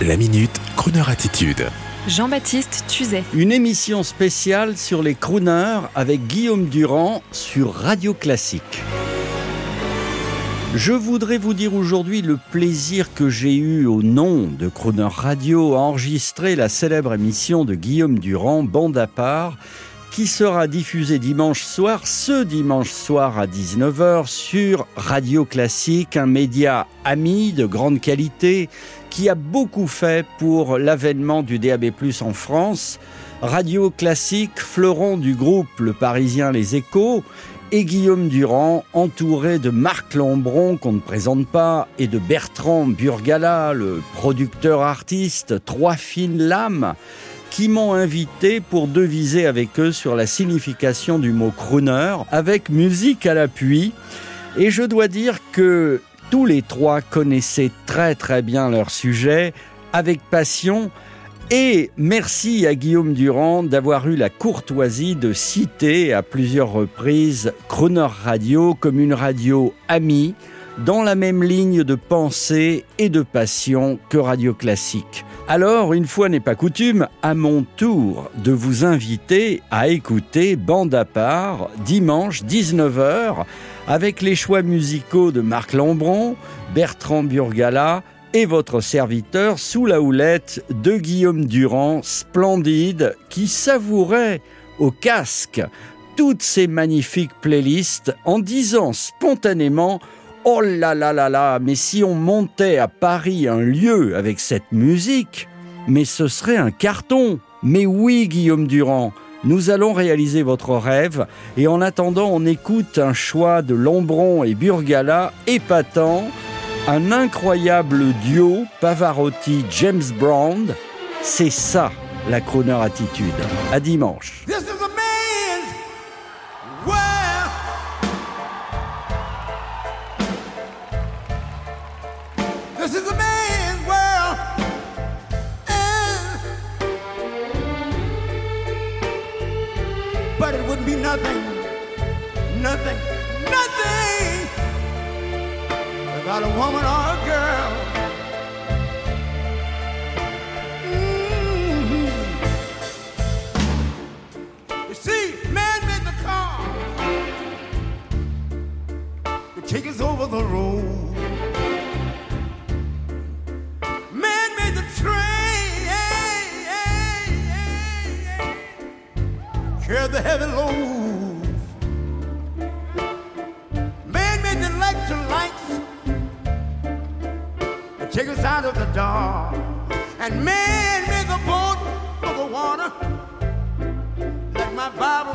La minute, Kroneur attitude. Jean-Baptiste Tuzet. Une émission spéciale sur les crooners avec Guillaume Durand sur Radio Classique. Je voudrais vous dire aujourd'hui le plaisir que j'ai eu au nom de Crooner Radio à enregistrer la célèbre émission de Guillaume Durand, Bande à part, qui sera diffusée dimanche soir, ce dimanche soir à 19h sur Radio Classique, un média ami de grande qualité qui a beaucoup fait pour l'avènement du DAB+ en France. Radio Classique, fleuron du groupe Le Parisien Les Échos, et Guillaume Durand, entouré de Marc Lambron, qu'on ne présente pas, et de Bertrand Burgala, le producteur artiste, trois fines lames, qui m'ont invité pour deviser avec eux sur la signification du mot crooner, avec musique à l'appui. Et je dois dire que tous les trois connaissaient très très bien leur sujet, avec passion, et merci à Guillaume Durand d'avoir eu la courtoisie de citer à plusieurs reprises Croner Radio comme une radio amie, dans la même ligne de pensée et de passion que Radio Classique. Alors, une fois n'est pas coutume, à mon tour de vous inviter à écouter Bande à part, dimanche 19h, avec les choix musicaux de Marc Lambron, Bertrand Burgala, et votre serviteur sous la houlette de Guillaume Durand, splendide, qui savourait au casque toutes ces magnifiques playlists en disant spontanément Oh là là là là, mais si on montait à Paris un lieu avec cette musique, mais ce serait un carton. Mais oui, Guillaume Durand, nous allons réaliser votre rêve et en attendant, on écoute un choix de Lombron et Burgala épatant un incroyable duo Pavarotti-James Brown. C'est ça la Croner attitude. À dimanche. Wouldn't be nothing, nothing, nothing without a woman or a girl. Mhm. You see, man made the car to take us over the road. Man made the train, Out of the dark, and made me the boat for the water. Let my Bible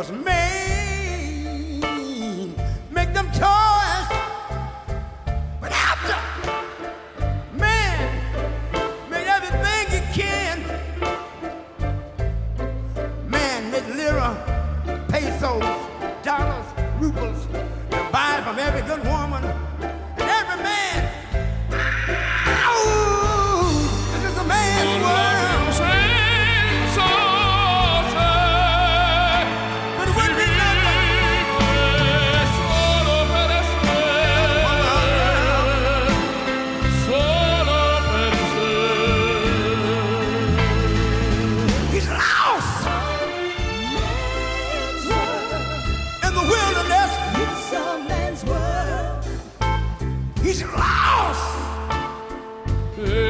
because man make them toys. But after man make everything you can. Man made lira, pesos, dollars, rubles buy from every good woman Hey.